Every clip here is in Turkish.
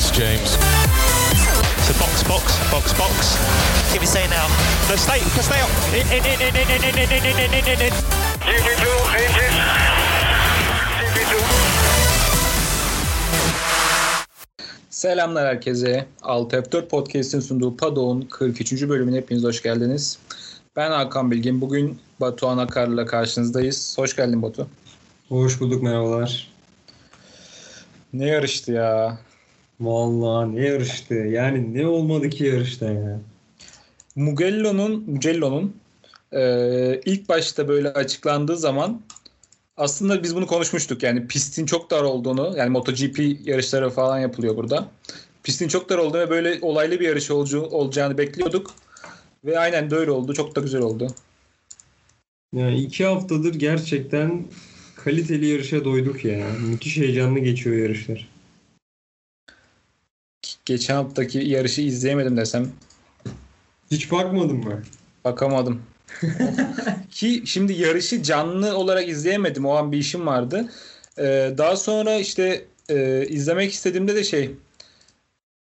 It's James. So box, box, box, box. Give me say now. No, stay, stay up. In, in, in, in, in, in, in, in, in, in, in, in. GP2, engine. GP2. Selamlar herkese. 6F4 Podcast'in sunduğu Padok'un 43. bölümüne hepiniz hoş geldiniz. Ben Hakan Bilgin. Bugün Batuhan Akar'la karşınızdayız. Hoş geldin Batu. Hoş bulduk merhabalar. Ne yarıştı ya. Vallahi ne yarıştı. Yani ne olmadı ki yarışta ya. Mugello'nun Mugello'nun e, ilk başta böyle açıklandığı zaman aslında biz bunu konuşmuştuk. Yani pistin çok dar olduğunu, yani MotoGP yarışları falan yapılıyor burada. Pistin çok dar olduğunu ve böyle olaylı bir yarış olacağı, olacağını bekliyorduk. Ve aynen de öyle oldu. Çok da güzel oldu. Yani iki haftadır gerçekten kaliteli yarışa doyduk ya. Müthiş heyecanlı geçiyor yarışlar. Geçen haftaki yarışı izleyemedim desem Hiç bakmadın mı? bakamadım. Ki şimdi yarışı canlı olarak izleyemedim. O an bir işim vardı. Ee, daha sonra işte e, izlemek istediğimde de şey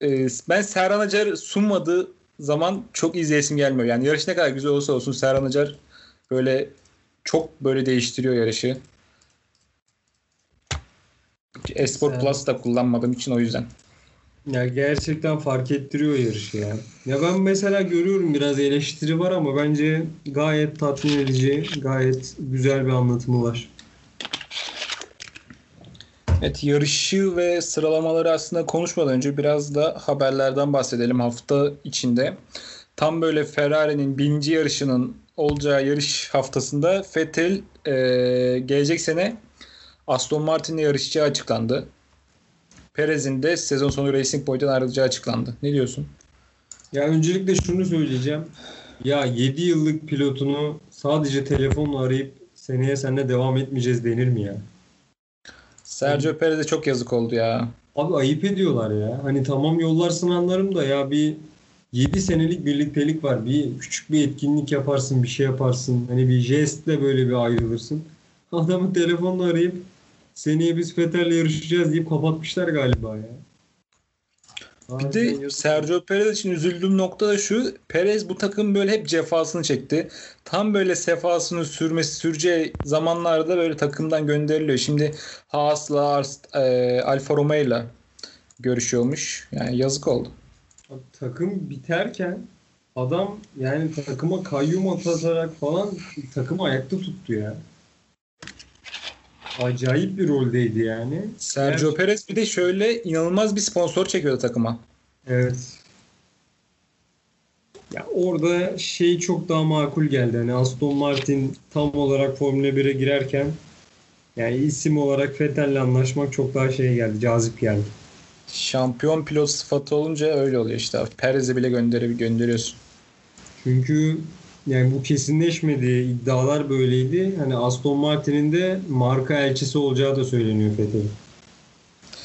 e, ben Serhan Acar sunmadığı zaman çok izleyesim gelmiyor. Yani yarış ne kadar güzel olsa olsun Serhan Acar böyle çok böyle değiştiriyor yarışı. Esport. Plus da kullanmadığım için o yüzden. Ya gerçekten fark ettiriyor yarışı ya. Ya ben mesela görüyorum biraz eleştiri var ama bence gayet tatmin edici, gayet güzel bir anlatımı var. Evet yarışı ve sıralamaları aslında konuşmadan önce biraz da haberlerden bahsedelim hafta içinde. Tam böyle Ferrari'nin birinci yarışının olacağı yarış haftasında Vettel e, gelecek sene Aston Martin'le yarışacağı açıklandı. Perez'in de sezon sonu Racing Point'ten ayrılacağı açıklandı. Ne diyorsun? Ya öncelikle şunu söyleyeceğim. Ya 7 yıllık pilotunu sadece telefonla arayıp seneye seninle devam etmeyeceğiz denir mi ya? Sergio Perez'e çok yazık oldu ya. Abi ayıp ediyorlar ya. Hani tamam yollarsın anlarım da ya bir 7 senelik birliktelik var. Bir küçük bir etkinlik yaparsın, bir şey yaparsın. Hani bir jestle böyle bir ayrılırsın. Adamı telefonla arayıp seneye biz Fethel'le yarışacağız deyip kapatmışlar galiba ya. Bir de. Sergio Perez için üzüldüğüm nokta da şu. Perez bu takım böyle hep cefasını çekti. Tam böyle sefasını sürmesi süreceği zamanlarda böyle takımdan gönderiliyor. Şimdi Haas'la Ars- e, Alfa Romeo'yla görüşüyormuş. Yani yazık oldu. Abi takım biterken adam yani takıma kayyum atarak falan takımı ayakta tuttu ya. Acayip bir roldeydi yani. Sergio Gerçi- Perez bir de şöyle inanılmaz bir sponsor çekiyordu takıma. Evet. Ya orada şey çok daha makul geldi. Hani Aston Martin tam olarak Formula 1'e girerken yani isim olarak Vettel'le anlaşmak çok daha şey geldi, cazip geldi. Şampiyon pilot sıfatı olunca öyle oluyor işte. Perez'i bile gönderip gönderiyorsun. Çünkü yani bu kesinleşmedi. iddialar böyleydi. Hani Aston Martin'in de marka elçisi olacağı da söyleniyor Vettel'in.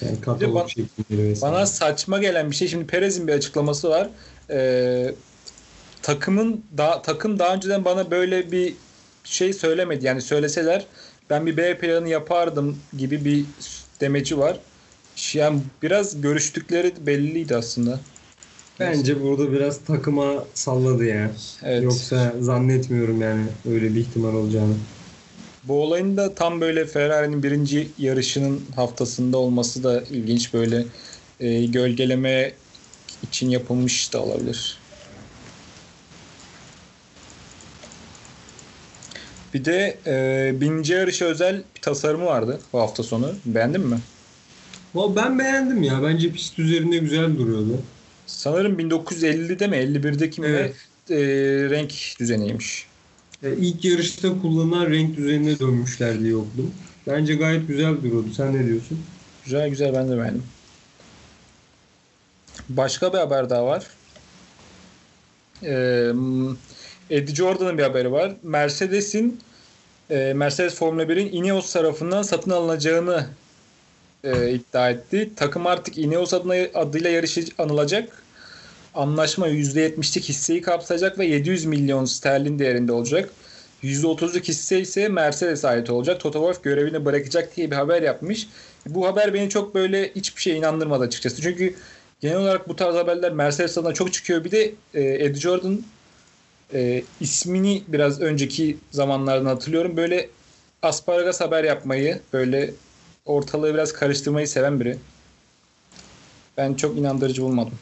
Yani katalog şeklinde vesaire. Bana saçma gelen bir şey. Şimdi Perez'in bir açıklaması var. Ee, takımın da, takım daha önceden bana böyle bir şey söylemedi. Yani söyleseler ben bir B planı yapardım gibi bir demeci var. Yani biraz görüştükleri belliydi aslında. Bence burada biraz takıma salladı ya. Evet. Yoksa zannetmiyorum yani öyle bir ihtimal olacağını. Bu olayın da tam böyle Ferrari'nin birinci yarışının haftasında olması da ilginç. Böyle e, gölgeleme için yapılmış da olabilir. Bir de e, bininci yarışa özel bir tasarımı vardı bu hafta sonu. Beğendin mi? Ben beğendim ya. Bence pist üzerinde güzel duruyordu. Sanırım 1950'de mi 51'deki mi Evet. e, renk düzeniymiş. E, ilk yarışta kullanılan renk düzenine dönmüşler diye okudum. Bence gayet güzel duruyordu. Sen ne diyorsun? Güzel güzel ben de beğendim. Başka bir haber daha var. Ee, Eddie Jordan'ın bir haberi var. Mercedes'in e, Mercedes Formula 1'in Ineos tarafından satın alınacağını e, iddia etti. Takım artık Ineos adına, adıyla yarışı anılacak. Anlaşma %70'lik hisseyi kapsayacak ve 700 milyon sterlin değerinde olacak. %30'luk hisse ise Mercedes'e ait olacak. Toto Wolff görevini bırakacak diye bir haber yapmış. Bu haber beni çok böyle hiçbir şeye inandırmadı açıkçası. Çünkü genel olarak bu tarz haberler Mercedes adına çok çıkıyor. Bir de e, Ed Jordan e, ismini biraz önceki zamanlardan hatırlıyorum. Böyle asparagas haber yapmayı, böyle ortalığı biraz karıştırmayı seven biri. Ben çok inandırıcı bulmadım.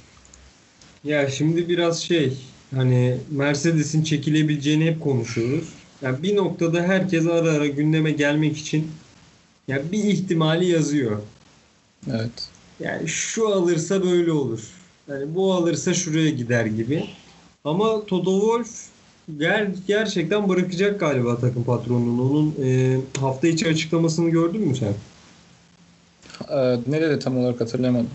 Ya şimdi biraz şey hani Mercedes'in çekilebileceğini hep konuşuyoruz. Ya bir noktada herkes ara ara gündeme gelmek için ya bir ihtimali yazıyor. Evet. Yani şu alırsa böyle olur. Yani bu alırsa şuraya gider gibi. Ama Toto Wolff ger- gerçekten bırakacak galiba takım patronunu. Onun e, hafta içi açıklamasını gördün mü sen? Ee, ne dedi tam olarak hatırlayamadım.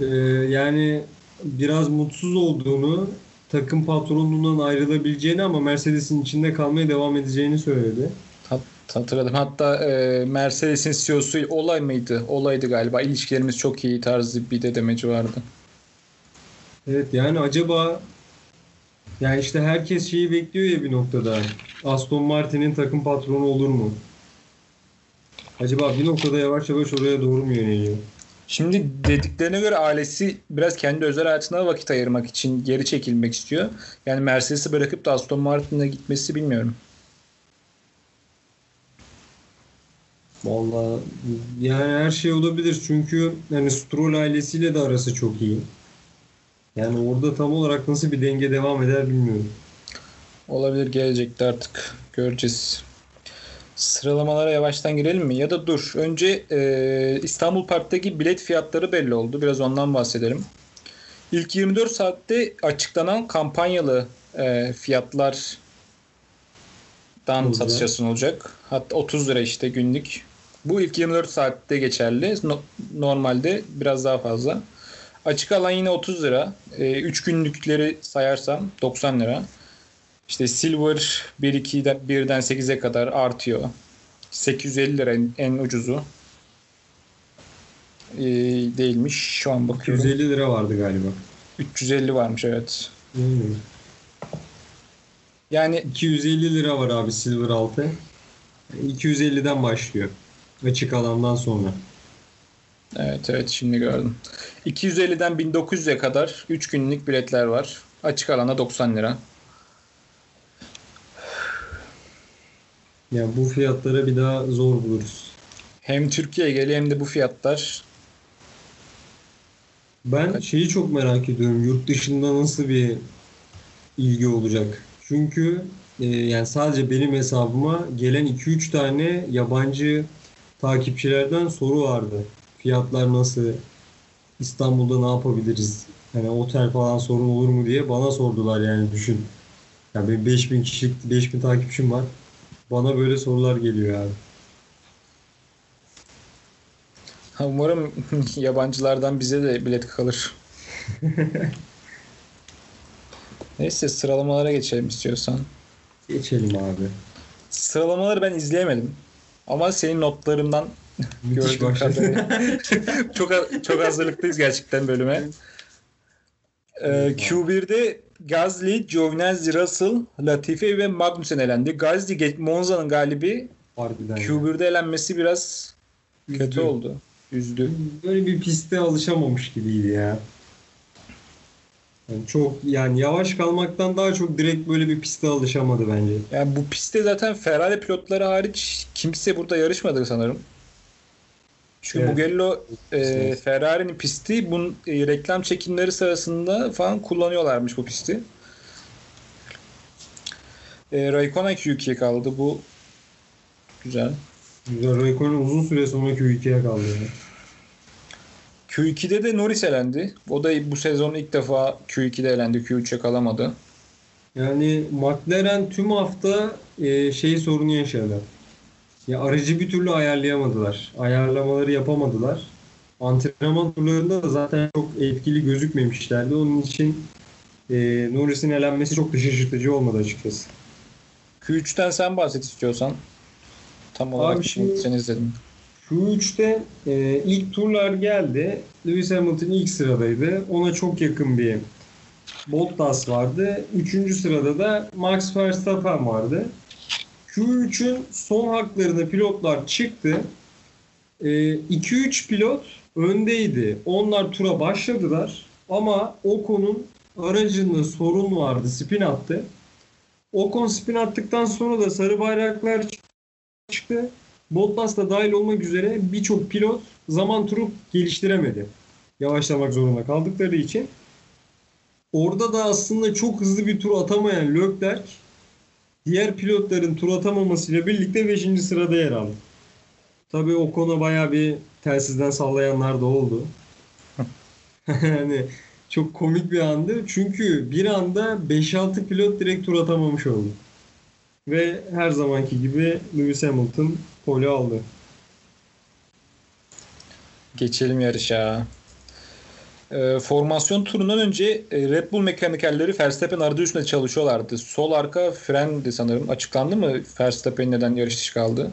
E, yani biraz mutsuz olduğunu, takım patronundan ayrılabileceğini ama Mercedes'in içinde kalmaya devam edeceğini söyledi. Hat- hatırladım. Hatta e, Mercedes'in CEO'su olay mıydı? Olaydı galiba. İlişkilerimiz çok iyi tarzı bir de demeci vardı. Evet yani acaba yani işte herkes şeyi bekliyor ya bir noktada. Aston Martin'in takım patronu olur mu? Acaba bir noktada yavaş yavaş oraya doğru mu yöneliyor? Şimdi dediklerine göre ailesi biraz kendi özel hayatına vakit ayırmak için geri çekilmek istiyor. Yani Mercedes'i bırakıp da Aston Martin'e gitmesi bilmiyorum. Vallahi yani her şey olabilir çünkü yani Stroll ailesiyle de arası çok iyi. Yani orada tam olarak nasıl bir denge devam eder bilmiyorum. Olabilir gelecekte artık göreceğiz. Sıralamalara yavaştan girelim mi? Ya da dur. Önce e, İstanbul Park'taki bilet fiyatları belli oldu. Biraz ondan bahsedelim. İlk 24 saatte açıklanan kampanyalı e, fiyatlardan Olacak. satışa sunulacak. Hatta 30 lira işte günlük. Bu ilk 24 saatte geçerli. No- normalde biraz daha fazla. Açık alan yine 30 lira. 3 günlükleri sayarsam 90 lira. İşte Silver 1-2'den 1'den 8'e kadar artıyor. 850 lira en, en ucuzu. Ee, değilmiş. Şu an bakıyorum. 250 lira vardı galiba. 350 varmış evet. Hmm. Yani 250 lira var abi Silver 6. 250'den başlıyor. Açık alandan sonra. evet evet şimdi gördüm. 250'den 1900'e kadar 3 günlük biletler var. Açık alana 90 lira. Yani bu fiyatlara bir daha zor buluruz. Hem Türkiye'ye geliyor hem de bu fiyatlar. Ben şeyi çok merak ediyorum. Yurt dışında nasıl bir ilgi olacak? Çünkü e, yani sadece benim hesabıma gelen 2-3 tane yabancı takipçilerden soru vardı. Fiyatlar nasıl? İstanbul'da ne yapabiliriz? Hani otel falan sorun olur mu diye bana sordular yani düşün. Yani benim 5000 kişilik 5000 takipçim var. Bana böyle sorular geliyor abi. Ha, Umarım yabancılardan bize de bilet kalır. Neyse sıralamalara geçelim istiyorsan. Geçelim abi. Sıralamaları ben izleyemedim. Ama senin notlarından Müthiş gördüğüm kadarıyla çok çok hazırlıklıyız gerçekten bölüme. Ee, Q1'de Gasly, Giovinazzi, Russell, Latifi ve Magnussen elendi. Ge- Monza'nın galibi Harbiden. ya. Q1'de elenmesi biraz kötü Üzdü. oldu. Üzdü. Böyle bir piste alışamamış gibiydi ya. Yani çok yani yavaş kalmaktan daha çok direkt böyle bir piste alışamadı bence. Yani bu pistte zaten Ferrari pilotları hariç kimse burada yarışmadı sanırım. Çünkü Evet. Mugello e. Ferrari'nin pisti bunun e, reklam çekimleri sırasında falan kullanıyorlarmış bu pisti. E, Raikkonen Q2'ye kaldı. Bu güzel. Güzel Raikkonen uzun süre sonra Q2'ye kaldı. Yani. Q2'de de Norris elendi. O da bu sezon ilk defa Q2'de elendi. Q3'e kalamadı. Yani McLaren tüm hafta e, şey sorunu yaşadı. Ya aracı bir türlü ayarlayamadılar. Ayarlamaları yapamadılar. Antrenman turlarında da zaten çok etkili gözükmemişlerdi. Onun için e, Norris'in elenmesi çok da şaşırtıcı olmadı açıkçası. Q3'ten sen bahset istiyorsan. Tam olarak Abi şimdi sen izledin. Q3'te e, ilk turlar geldi. Lewis Hamilton ilk sıradaydı. Ona çok yakın bir Bottas vardı. Üçüncü sırada da Max Verstappen vardı. Q3'ün son haklarını pilotlar çıktı. 2-3 pilot öndeydi. Onlar tura başladılar ama Ocon'un aracında sorun vardı. Spin attı. Ocon spin attıktan sonra da sarı bayraklar çıktı. Bottas da dahil olmak üzere birçok pilot zaman turu geliştiremedi. Yavaşlamak zorunda kaldıkları için. Orada da aslında çok hızlı bir tur atamayan Leclerc diğer pilotların tur atamamasıyla birlikte 5. sırada yer aldı. Tabii o konu bayağı bir telsizden sallayanlar da oldu. yani çok komik bir andı. Çünkü bir anda 5-6 pilot direkt tur atamamış oldu. Ve her zamanki gibi Lewis Hamilton pole aldı. Geçelim yarışa. E, formasyon turundan önce e, Red Bull mekanikerleri Verstappen aracı üstünde çalışıyorlardı. Sol arka frendi sanırım. Açıklandı mı Verstappen neden yarış dışı kaldı?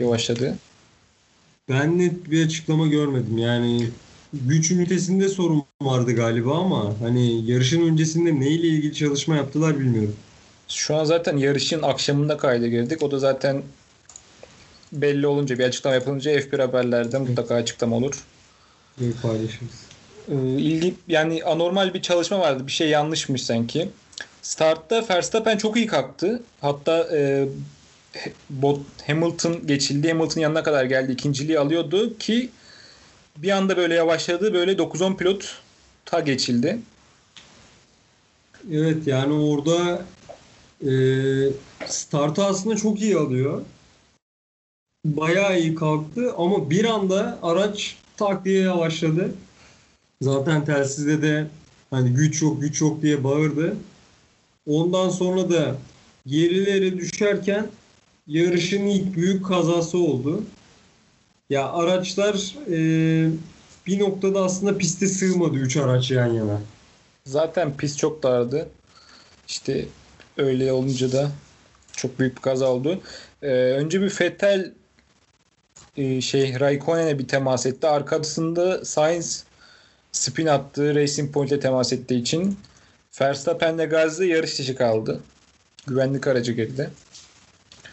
Yavaşladı. Ben net bir açıklama görmedim. Yani güç ünitesinde sorun vardı galiba ama hani yarışın öncesinde neyle ilgili çalışma yaptılar bilmiyorum. Şu an zaten yarışın akşamında kayda girdik. O da zaten belli olunca bir açıklama yapılınca F1 haberlerde mutlaka açıklama olur. Bir paylaşırız. Ee, ilgi yani anormal bir çalışma vardı. Bir şey yanlışmış sanki. Startta Verstappen çok iyi kalktı. Hatta e, bot Hamilton geçildi. Hamilton yanına kadar geldi. ikinciliği alıyordu ki bir anda böyle yavaşladı. Böyle 9-10 pilot ta geçildi. Evet yani orada e, startı aslında çok iyi alıyor. Bayağı iyi kalktı ama bir anda araç tak diye yavaşladı. Zaten telsizde de hani güç yok güç yok diye bağırdı. Ondan sonra da gerilere düşerken yarışın ilk büyük kazası oldu. Ya araçlar e, bir noktada aslında piste sığmadı 3 araç yan yana. Zaten pist çok dardı. İşte öyle olunca da çok büyük bir kaza oldu. Ee, önce bir Vettel e, şey Raikkonen'e bir temas etti. Arkasında Sainz spin attı. Racing Point'e temas ettiği için Verstappen de Gazze yarış dışı kaldı. Güvenlik aracı geride.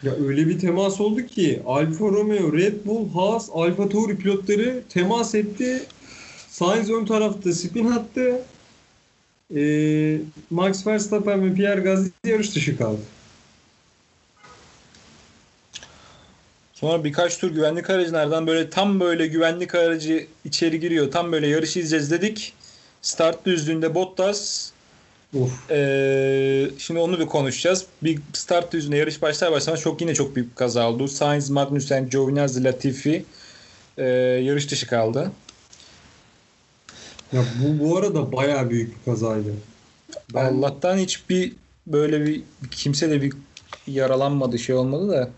Ya öyle bir temas oldu ki Alfa Romeo, Red Bull, Haas, Alfa Tauri pilotları temas etti. Sainz ön tarafta spin attı. Ee, Max Verstappen ve Pierre Gasly yarış dışı kaldı. Sonra birkaç tur güvenlik aracılardan böyle tam böyle güvenlik aracı içeri giriyor. Tam böyle yarış izleyeceğiz dedik. Start düzlüğünde Bottas Of. Ee, şimdi onu bir konuşacağız. Bir start düzlüğünde yarış başlar başlamaz çok yine çok büyük bir kaza oldu. Sainz, Magnussen, Giovinazzi, Latifi e, yarış dışı kaldı. Ya bu bu arada bayağı büyük bir kazaydı. Ben- Allah'tan hiçbir böyle bir kimse de bir yaralanmadı şey olmadı da.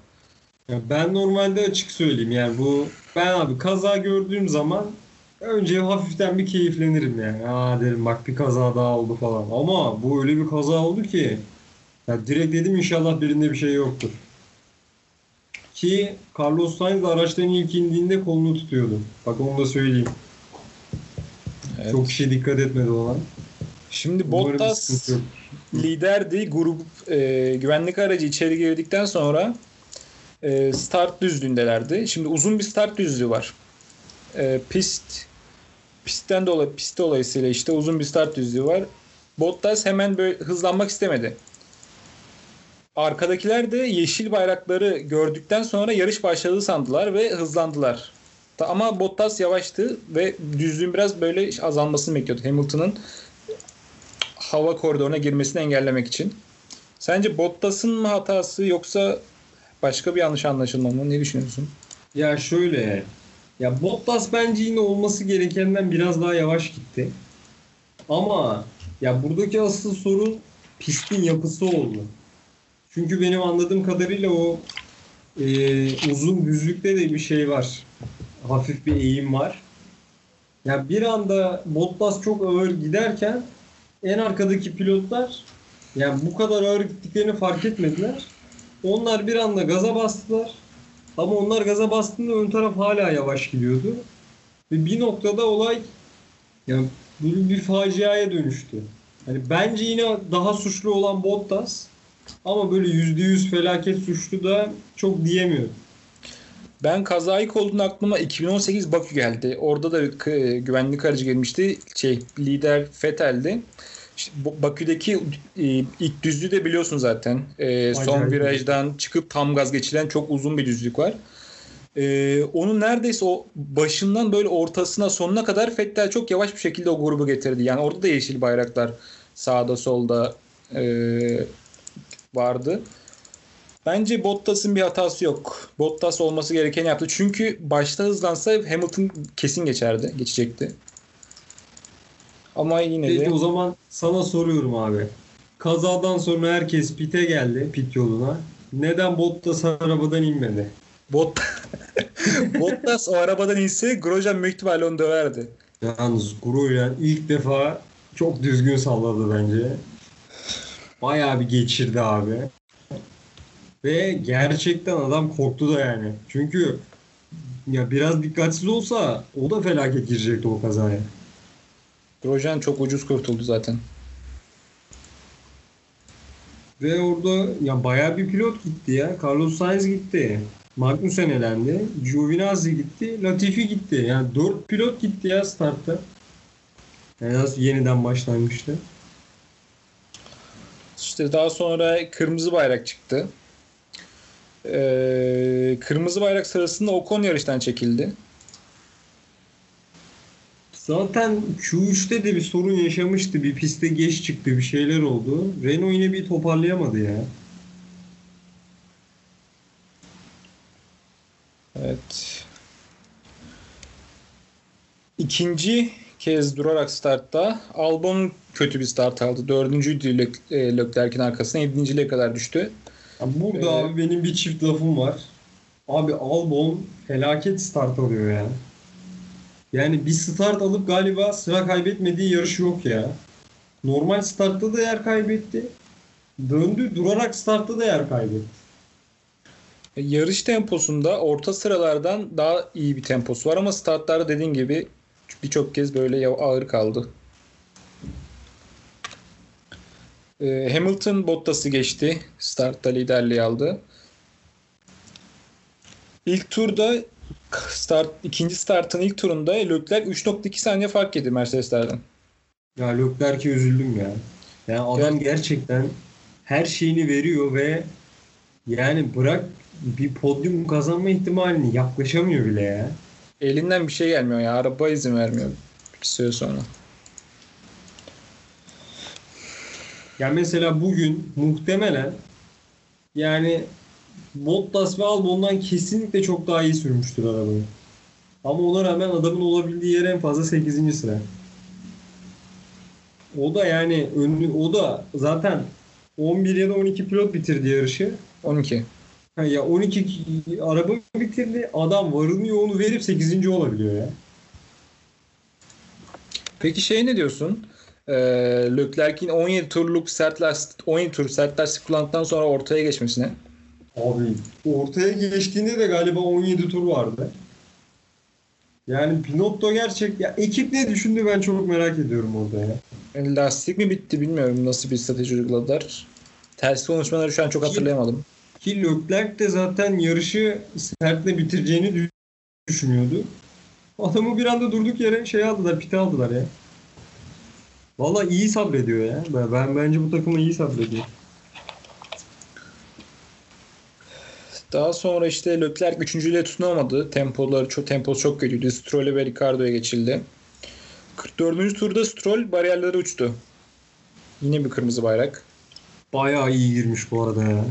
Ya ben normalde açık söyleyeyim yani bu ben abi kaza gördüğüm zaman önce hafiften bir keyiflenirim yani. Aa derim bak bir kaza daha oldu falan. Ama bu öyle bir kaza oldu ki ya direkt dedim inşallah birinde bir şey yoktur. Ki Carlos Sainz araçtan ilk indiğinde kolunu tutuyordu. Bak onu da söyleyeyim. Evet. Çok kişi dikkat etmedi ona. Şimdi Bottas liderdi. Grup e, güvenlik aracı içeri girdikten sonra e, start düzlüğündelerdi. Şimdi uzun bir start düzlüğü var. E, pist pistten dolayı pist dolayısıyla işte uzun bir start düzlüğü var. Bottas hemen böyle hızlanmak istemedi. Arkadakiler de yeşil bayrakları gördükten sonra yarış başladığı sandılar ve hızlandılar. Ama Bottas yavaştı ve düzlüğün biraz böyle azalmasını bekliyordu. Hamilton'ın hava koridoruna girmesini engellemek için. Sence Bottas'ın mı hatası yoksa başka bir yanlış anlaşılma mı? Ne düşünüyorsun? Ya şöyle ya Bottas bence yine olması gerekenden biraz daha yavaş gitti. Ama ya buradaki asıl sorun pistin yapısı oldu. Çünkü benim anladığım kadarıyla o e, uzun düzlükte de bir şey var. Hafif bir eğim var. Ya bir anda Bottas çok ağır giderken en arkadaki pilotlar yani bu kadar ağır gittiklerini fark etmediler. Onlar bir anda gaza bastılar. Ama onlar gaza bastığında ön taraf hala yavaş gidiyordu. Ve bir noktada olay yani böyle bir faciaya dönüştü. Hani bence yine daha suçlu olan Bottas ama böyle yüzde yüz felaket suçlu da çok diyemiyorum. Ben kaza ilk aklıma 2018 Bakü geldi. Orada da güvenlik aracı gelmişti. Şey lider Fetel'di. İşte Bakü'deki e, ilk düzlüğü de biliyorsun zaten. E, son virajdan çıkıp tam gaz geçilen çok uzun bir düzlük var. E, onun neredeyse o başından böyle ortasına sonuna kadar Fettel çok yavaş bir şekilde o grubu getirdi. Yani orada da yeşil bayraklar sağda solda e, vardı. Bence Bottas'ın bir hatası yok. Bottas olması gerekeni yaptı. Çünkü başta hızlansa Hamilton kesin geçerdi, geçecekti. Ama yine Peki de o zaman sana soruyorum abi. Kazadan sonra herkes pite geldi, pit yoluna. Neden Bottas arabadan inmedi? Bot Bottas o arabadan inse Grosjean büyük ihtimalle onu döverdi. Yalnız Grosjean ilk defa çok düzgün salladı bence. Bayağı bir geçirdi abi. Ve gerçekten adam korktu da yani. Çünkü ya biraz dikkatsiz olsa o da felaket girecekti o kazaya. Grosjean çok ucuz kurtuldu zaten. Ve orada ya bayağı bir pilot gitti ya. Carlos Sainz gitti. Magnussen elendi. Giovinazzi gitti. Latifi gitti. Yani dört pilot gitti ya startta. Yani nasıl yeniden başlanmıştı. İşte daha sonra kırmızı bayrak çıktı. Ee, kırmızı bayrak sırasında Ocon yarıştan çekildi. Zaten Q3'te de bir sorun yaşamıştı. Bir piste geç çıktı. Bir şeyler oldu. Renault yine bir toparlayamadı ya. Evet. İkinci kez durarak startta Albon kötü bir start aldı. Dördüncüydü Lec- Leclerc'in arkasına. Yedinciliğe kadar düştü. Ya burada Ee, abi benim bir çift lafım var. Abi Albon felaket start alıyor ya. Yani bir start alıp galiba sıra kaybetmediği yarış yok ya. Normal startta da yer kaybetti. Döndü durarak startta da yer kaybetti. E, Yarış temposunda orta sıralardan daha iyi bir temposu var ama startlarda dediğin gibi birçok kez böyle ağır kaldı. E, Hamilton Bottas'ı geçti. Startta liderliği aldı. İlk turda start ikinci startın ilk turunda Leclerc 3.2 saniye fark yedi Mercedes'lerden. Ya Leclerc'e üzüldüm ya. Yani adam gerçekten her şeyini veriyor ve yani bırak bir podyum kazanma ihtimalini yaklaşamıyor bile ya. Elinden bir şey gelmiyor ya. Araba izin vermiyor bir süre sonra. Yani mesela bugün muhtemelen yani Bottas ve Albon'dan kesinlikle çok daha iyi sürmüştür arabayı. Ama ona rağmen adamın olabildiği yer en fazla 8. sıra. O da yani önlü, o da zaten 11 ya da 12 pilot bitirdi yarışı. 12. Ha ya 12 araba bitirdi. Adam varını yoğunu verip 8. olabiliyor ya. Peki şey ne diyorsun? Ee, Leclerc'in 17 turluk sert lastik 17 tur sert lastik kullandıktan sonra ortaya geçmesine. Abi ortaya geçtiğinde de galiba 17 tur vardı. Yani Pinotto gerçek ya ekip ne düşündü ben çok merak ediyorum orada ya. Yani lastik mi bitti bilmiyorum nasıl bir strateji uyguladılar. Ters konuşmaları şu an çok hatırlayamadım. Ki Leclerc de zaten yarışı sertle bitireceğini dü- düşünüyordu. Adamı bir anda durduk yere şey aldılar, pite aldılar ya. Valla iyi sabrediyor ya. Ben, ben bence bu takımı iyi sabrediyor. Daha sonra işte Leclerc üçüncüyle tutunamadı. Tempoları çok temposu çok kötüydü. Stroll'e ve Ricardo'ya geçildi. 44. turda Stroll bariyerlere uçtu. Yine bir kırmızı bayrak. Bayağı iyi girmiş bu arada ya.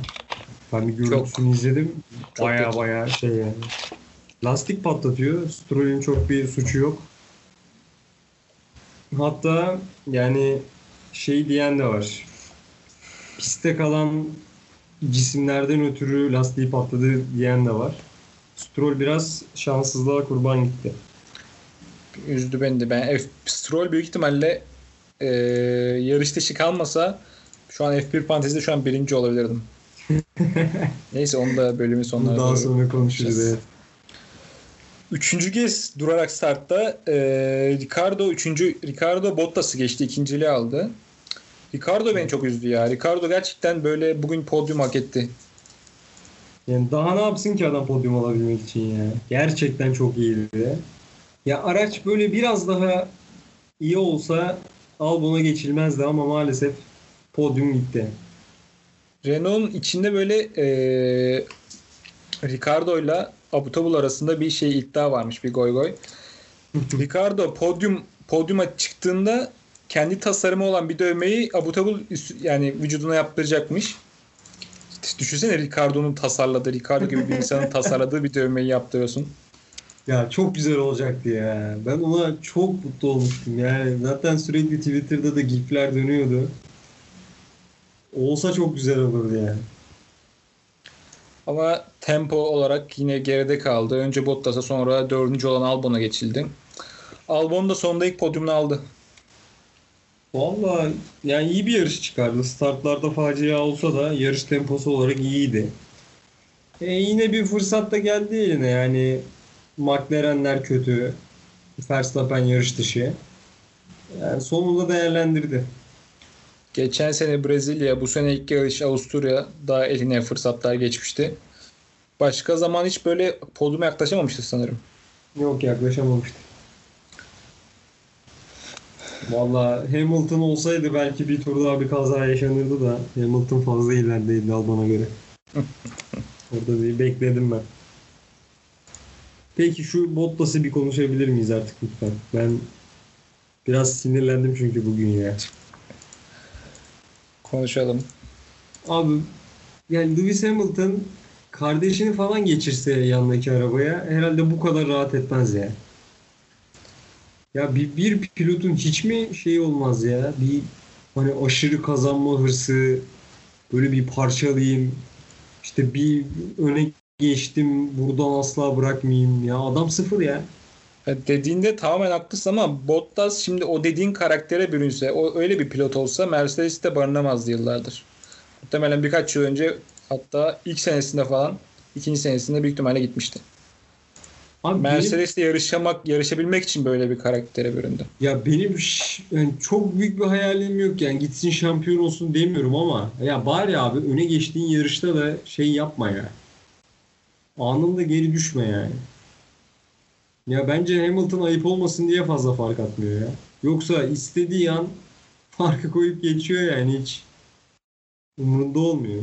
Ben bir görüntüsünü izledim. Çok Bayağı kötü. bayağı şey yani. Lastik patlatıyor. Stroll'ün çok bir suçu yok. Hatta yani şey diyen de var. Piste kalan cisimlerden ötürü lastiği patladı diyen de var. Stroll biraz şanssızlığa kurban gitti. Üzdü beni de. Ben F Stroll büyük ihtimalle e, yarış dışı kalmasa şu an F1 fantezide şu an birinci olabilirdim. Neyse onu da bölümün sonlarına daha sonra konuşuruz. Evet. Üçüncü kez durarak startta e, Ricardo üçüncü Ricardo Bottas'ı geçti. ikinciliği aldı. Ricardo beni çok üzdü ya. Ricardo gerçekten böyle bugün podyum hak etti. Yani daha ne yapsın ki adam podyum alabilmek için ya. Gerçekten çok iyiydi. Ya araç böyle biraz daha iyi olsa Albon'a geçilmezdi ama maalesef podyum gitti. Renault'un içinde böyle eee Ricardo ile Abutabul arasında bir şey iddia varmış bir goy goy. Ricardo podyum podyuma çıktığında kendi tasarımı olan bir dövmeyi Abutabul üst- yani vücuduna yaptıracakmış. Düşünsene Ricardo'nun tasarladığı, Ricardo gibi bir insanın tasarladığı bir dövmeyi yaptırıyorsun. Ya çok güzel olacaktı ya. Ben ona çok mutlu olmuştum. Yani zaten sürekli Twitter'da da gifler dönüyordu. Olsa çok güzel olurdu yani. Ama tempo olarak yine geride kaldı. Önce Bottas'a sonra dördüncü olan Albon'a geçildi. Albon da sonunda ilk podyumunu aldı. Vallahi yani iyi bir yarış çıkardı. Startlarda facia olsa da yarış temposu olarak iyiydi. E yine bir fırsat da geldi eline yani McLaren'ler kötü. Verstappen yarış dışı. Yani sonunda değerlendirdi. Geçen sene Brezilya, bu sene ilk yarış Avusturya daha eline fırsatlar geçmişti. Başka zaman hiç böyle podyuma yaklaşamamıştı sanırım. Yok yaklaşamamıştı. Vallahi Hamilton olsaydı belki bir tur daha bir kaza yaşanırdı da Hamilton fazla ilerideydi Albon'a göre. Orada bir bekledim ben. Peki şu Bottas'ı bir konuşabilir miyiz artık lütfen? Ben biraz sinirlendim çünkü bugün ya. Konuşalım. Abi yani Lewis Hamilton kardeşini falan geçirse yanındaki arabaya herhalde bu kadar rahat etmez ya. Ya bir, bir pilotun hiç mi şey olmaz ya? Bir hani aşırı kazanma hırsı böyle bir parçalayayım işte bir öne geçtim buradan asla bırakmayayım ya adam sıfır ya. Dediğinde tamamen haklısın ama Bottas şimdi o dediğin karaktere bürünse, o öyle bir pilot olsa Mercedes'te barınamazdı yıllardır. Muhtemelen birkaç yıl önce hatta ilk senesinde falan, ikinci senesinde büyük ihtimalle gitmişti. Abi benim- Mercedes'le yarışamak, yarışabilmek için böyle bir karaktere büründü. Ya benim yani çok büyük bir hayalim yok yani gitsin şampiyon olsun demiyorum ama ya bari abi öne geçtiğin yarışta da şey yapma ya. Anında geri düşme yani. Ya bence Hamilton ayıp olmasın diye fazla fark atmıyor ya. Yoksa istediği an farkı koyup geçiyor yani hiç umurunda olmuyor.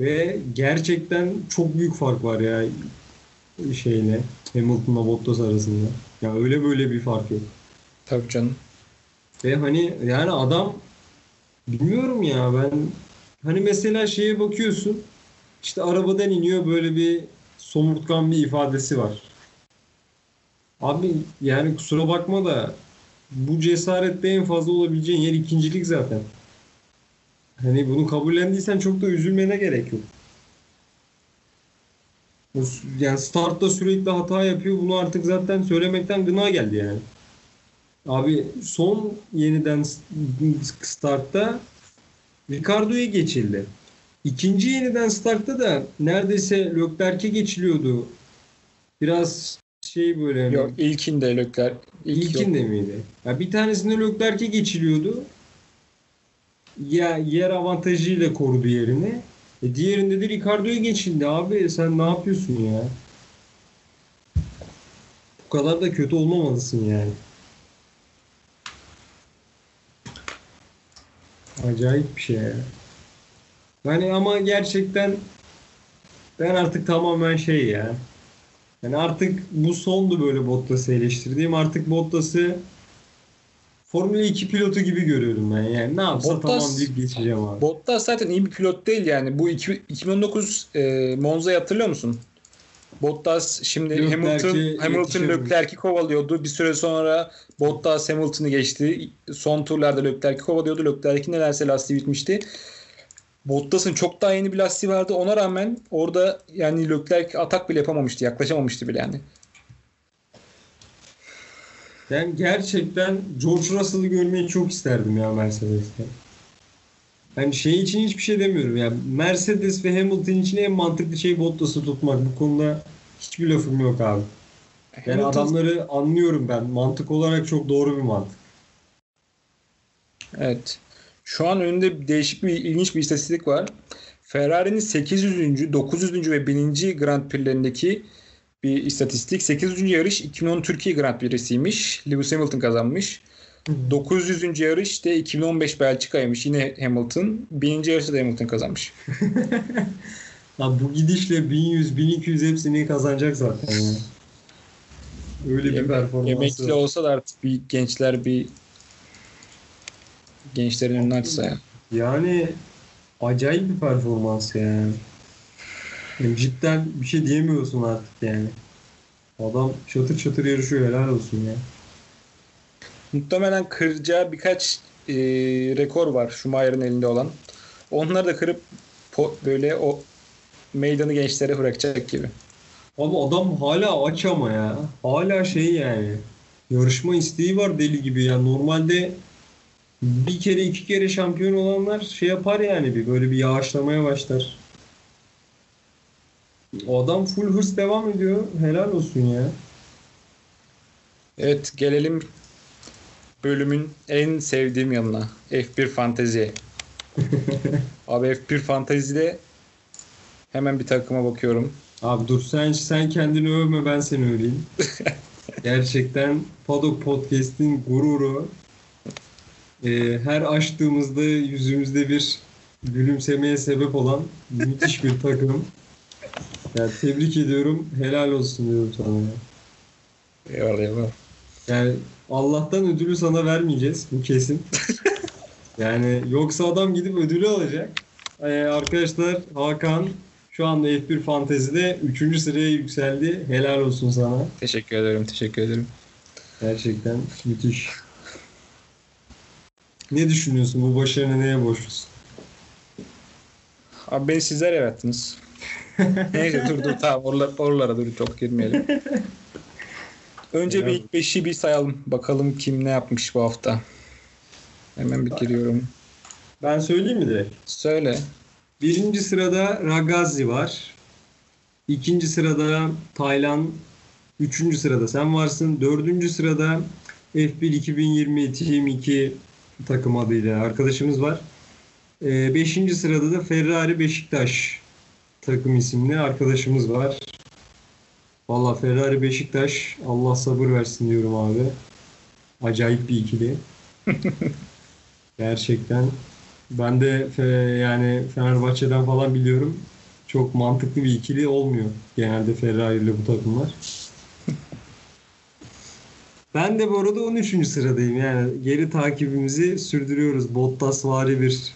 Ve gerçekten çok büyük fark var ya şeyle Hamilton'la Bottas arasında. Ya öyle böyle bir fark yok. Tabii canım. Ve hani yani adam bilmiyorum ya ben hani mesela şeye bakıyorsun işte arabadan iniyor böyle bir somurtkan bir ifadesi var. Abi yani kusura bakma da bu cesarette en fazla olabileceğin yer ikincilik zaten. Hani bunu kabullendiysen çok da üzülmene gerek yok. Yani startta sürekli hata yapıyor. Bunu artık zaten söylemekten gına geldi yani. Abi son yeniden startta Ricardo'ya geçildi. İkinci yeniden startta da neredeyse Leclerc'e geçiliyordu. Biraz şey böyle hani- Yok ilkinde Leclerc. ilk yok. İlkinde miydi? Ya bir tanesinde Leclerc'e geçiliyordu. Ya yer avantajıyla korudu yerini. E diğerinde de Ricardo'ya geçildi. Abi sen ne yapıyorsun ya? Bu kadar da kötü olmamalısın yani. Acayip bir şey ya. Yani ama gerçekten ben artık tamamen şey ya. Yani artık bu sondu böyle Bottas'ı eleştirdiğim. Artık Bottas'ı Formula 2 pilotu gibi görüyorum ben. Yani ne yapsa Bottas- tamam deyip geçeceğim abi. Bottas zaten iyi bir pilot değil yani. Bu iki- 2019 e, Monza'yı hatırlıyor musun? Bottas şimdi Leclerc'e Hamilton Hamilton. Leclerc'i kovalıyordu. Bir süre sonra Bottas Hamilton'ı geçti. Son turlarda Leclerc'i kovalıyordu. Leclerc'in nelerse lastiği bitmişti. Bottas'ın çok daha yeni bir lastiği vardı. Ona rağmen orada yani Leclerc atak bile yapamamıştı. Yaklaşamamıştı bile yani. Ben gerçekten George Russell'ı görmeyi çok isterdim ya Mercedes'te. Yani şey için hiçbir şey demiyorum ya. Mercedes ve Hamilton için en mantıklı şey Bottas'ı tutmak. Bu konuda hiçbir lafım yok abi. Yani adamları anlıyorum ben. Mantık olarak çok doğru bir mantık. Evet. Şu an önünde değişik bir ilginç bir istatistik var. Ferrari'nin 800. 900. ve 1000. Grand Prix'lerindeki bir istatistik. 800. yarış 2010 Türkiye Grand Prix'siymiş. Lewis Hamilton kazanmış. 900. yarış da 2015 Belçika'ymış. Yine Hamilton. 1000. yarışta da Hamilton kazanmış. Lan bu gidişle 1100, 1200 hepsini kazanacak zaten. Öyle bir performansı Emekli olsa da artık bir gençler bir gençlerin önünü açsa ya. Yani acayip bir performans yani. Yani cidden bir şey diyemiyorsun artık yani. Adam çatır çatır yarışıyor helal olsun ya. Muhtemelen kıracağı birkaç e, rekor var Schumacher'ın elinde olan. Onları da kırıp po- böyle o meydanı gençlere bırakacak gibi. Abi adam hala aç ama ya. Hala şey yani. Yarışma isteği var deli gibi ya. Normalde bir kere iki kere şampiyon olanlar şey yapar yani bir böyle bir yavaşlamaya başlar. O adam full hırs devam ediyor. Helal olsun ya. Evet gelelim bölümün en sevdiğim yanına. F1 Fantezi'ye. Abi F1 Fantezi'de hemen bir takıma bakıyorum. Abi dur sen sen kendini övme ben seni öveyim. Gerçekten Paddock Podcast'in gururu. Ee, her açtığımızda yüzümüzde bir gülümsemeye sebep olan müthiş bir takım. Yani tebrik ediyorum. Helal olsun diyorum sana. ya. Eyvallah eyvallah. Yani Allah'tan ödülü sana vermeyeceğiz. Bu kesin. Yani yoksa adam gidip ödülü alacak. Ee, arkadaşlar Hakan şu anda F1 Fantezi'de 3. sıraya yükseldi. Helal olsun sana. Teşekkür ederim, teşekkür ederim. Gerçekten müthiş. Ne düşünüyorsun? Bu başarına neye borçlusun? Abi beni sizler yarattınız. Neyse dur dur tamam oralara, oralara dur çok girmeyelim. Önce bir ilk beşi bir sayalım. Bakalım kim ne yapmış bu hafta. Hemen bir giriyorum. Ben söyleyeyim mi direkt? Söyle. Birinci sırada Ragazzi var. İkinci sırada Taylan. Üçüncü sırada sen varsın. Dördüncü sırada F1 2020 Team 2 takım adıyla arkadaşımız var. Ee, beşinci sırada da Ferrari Beşiktaş takım isimli arkadaşımız var. Valla Ferrari Beşiktaş Allah sabır versin diyorum abi. Acayip bir ikili. Gerçekten. Ben de fe- yani Fenerbahçe'den falan biliyorum. Çok mantıklı bir ikili olmuyor genelde Ferrari ile bu takımlar. Ben de bu arada 13. sıradayım. Yani geri takibimizi sürdürüyoruz. Bottas vari bir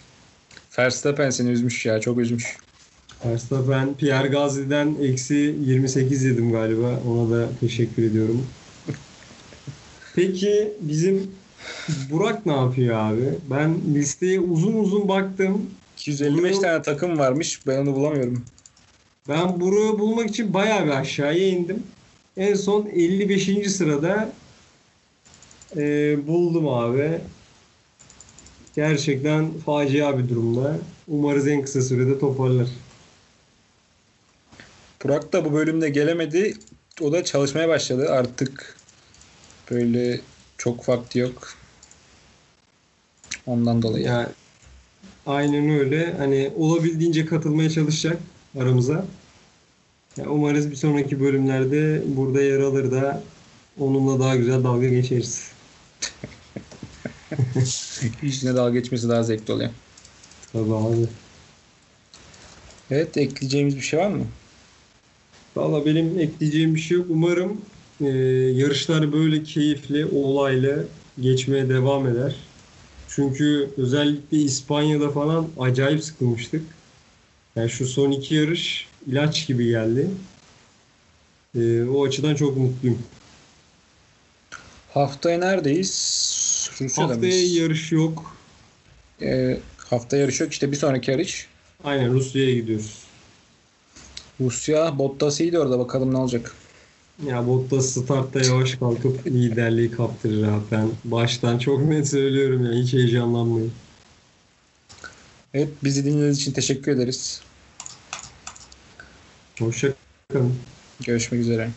Verstappen seni üzmüş ya çok üzmüş. Verstappen Pierre Gasly'den eksi 28 yedim galiba. Ona da teşekkür ediyorum. Peki bizim Burak ne yapıyor abi? Ben listeye uzun uzun baktım. 255 tane takım varmış ben onu bulamıyorum. Ben Burak'ı bulmak için bayağı bir aşağıya indim. En son 55. sırada e, buldum abi. Gerçekten facia bir durumda. Umarız en kısa sürede toparlar. Burak da bu bölümde gelemedi. O da çalışmaya başladı. Artık böyle çok vakti yok. Ondan dolayı. Yani aynen öyle. Hani olabildiğince katılmaya çalışacak aramıza. Ya umarız bir sonraki bölümlerde burada yer alır da onunla daha güzel dalga geçeriz. Yüzüne dalga geçmesi daha zevkli oluyor. Tabii abi. Evet ekleyeceğimiz bir şey var mı? Valla benim ekleyeceğim bir şey yok. Umarım e, yarışlar böyle keyifli, olaylı geçmeye devam eder. Çünkü özellikle İspanya'da falan acayip sıkılmıştık. Yani şu son iki yarış ilaç gibi geldi. E, o açıdan çok mutluyum. Haftaya neredeyiz? Rusya'da Haftaya mıyız? yarış yok. Ee, hafta yarış yok işte bir sonraki yarış. Aynen Rusya'ya gidiyoruz. Rusya Bottas iyiydi orada bakalım ne olacak. Ya Bottas startta yavaş kalkıp liderliği kaptırır abi. Ben baştan çok net söylüyorum ya. Hiç heyecanlanmayın. Evet bizi dinlediğiniz için teşekkür ederiz. Hoşça kalın. Görüşmek üzere.